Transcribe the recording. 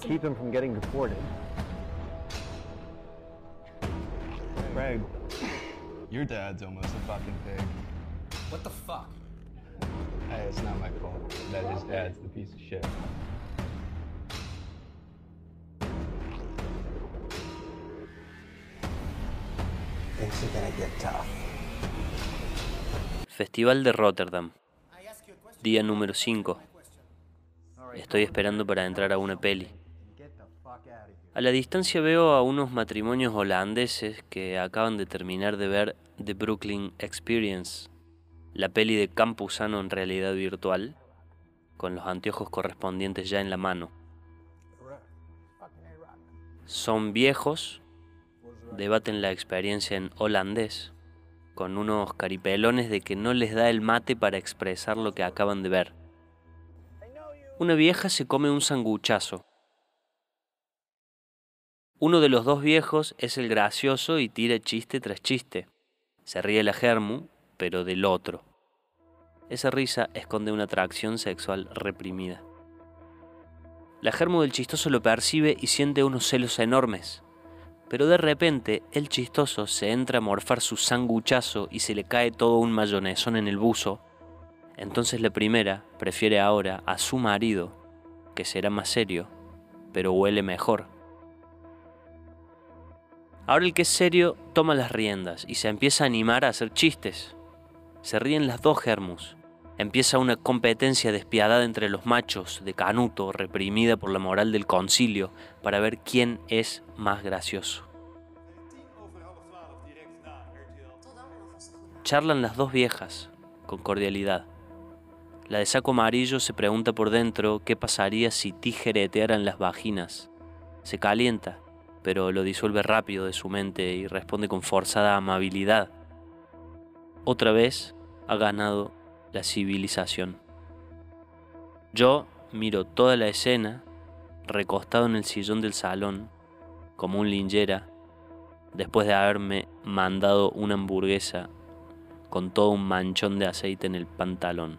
keep him from getting deported. Greg, your dad's almost a fucking pig. What the fuck? Hey, it's not my fault that his dad's the piece of shit. Things are gonna get tough. Festival de Rotterdam. Día número 5. Estoy esperando para entrar a una peli. A la distancia veo a unos matrimonios holandeses que acaban de terminar de ver The Brooklyn Experience, la peli de Campuzano en realidad virtual, con los anteojos correspondientes ya en la mano. Son viejos, debaten la experiencia en holandés, con unos caripelones de que no les da el mate para expresar lo que acaban de ver. Una vieja se come un sanguchazo. Uno de los dos viejos es el gracioso y tira chiste tras chiste. Se ríe la germu, pero del otro. Esa risa esconde una atracción sexual reprimida. La germu del chistoso lo percibe y siente unos celos enormes. Pero de repente el chistoso se entra a morfar su sanguchazo y se le cae todo un mayonesón en el buzo. Entonces la primera prefiere ahora a su marido, que será más serio, pero huele mejor. Ahora el que es serio toma las riendas y se empieza a animar a hacer chistes. Se ríen las dos germus. Empieza una competencia despiadada entre los machos de Canuto, reprimida por la moral del concilio, para ver quién es más gracioso. Charlan las dos viejas, con cordialidad. La de saco amarillo se pregunta por dentro qué pasaría si tijeretearan las vaginas. Se calienta, pero lo disuelve rápido de su mente y responde con forzada amabilidad. Otra vez ha ganado la civilización. Yo miro toda la escena, recostado en el sillón del salón, como un linjera, después de haberme mandado una hamburguesa con todo un manchón de aceite en el pantalón.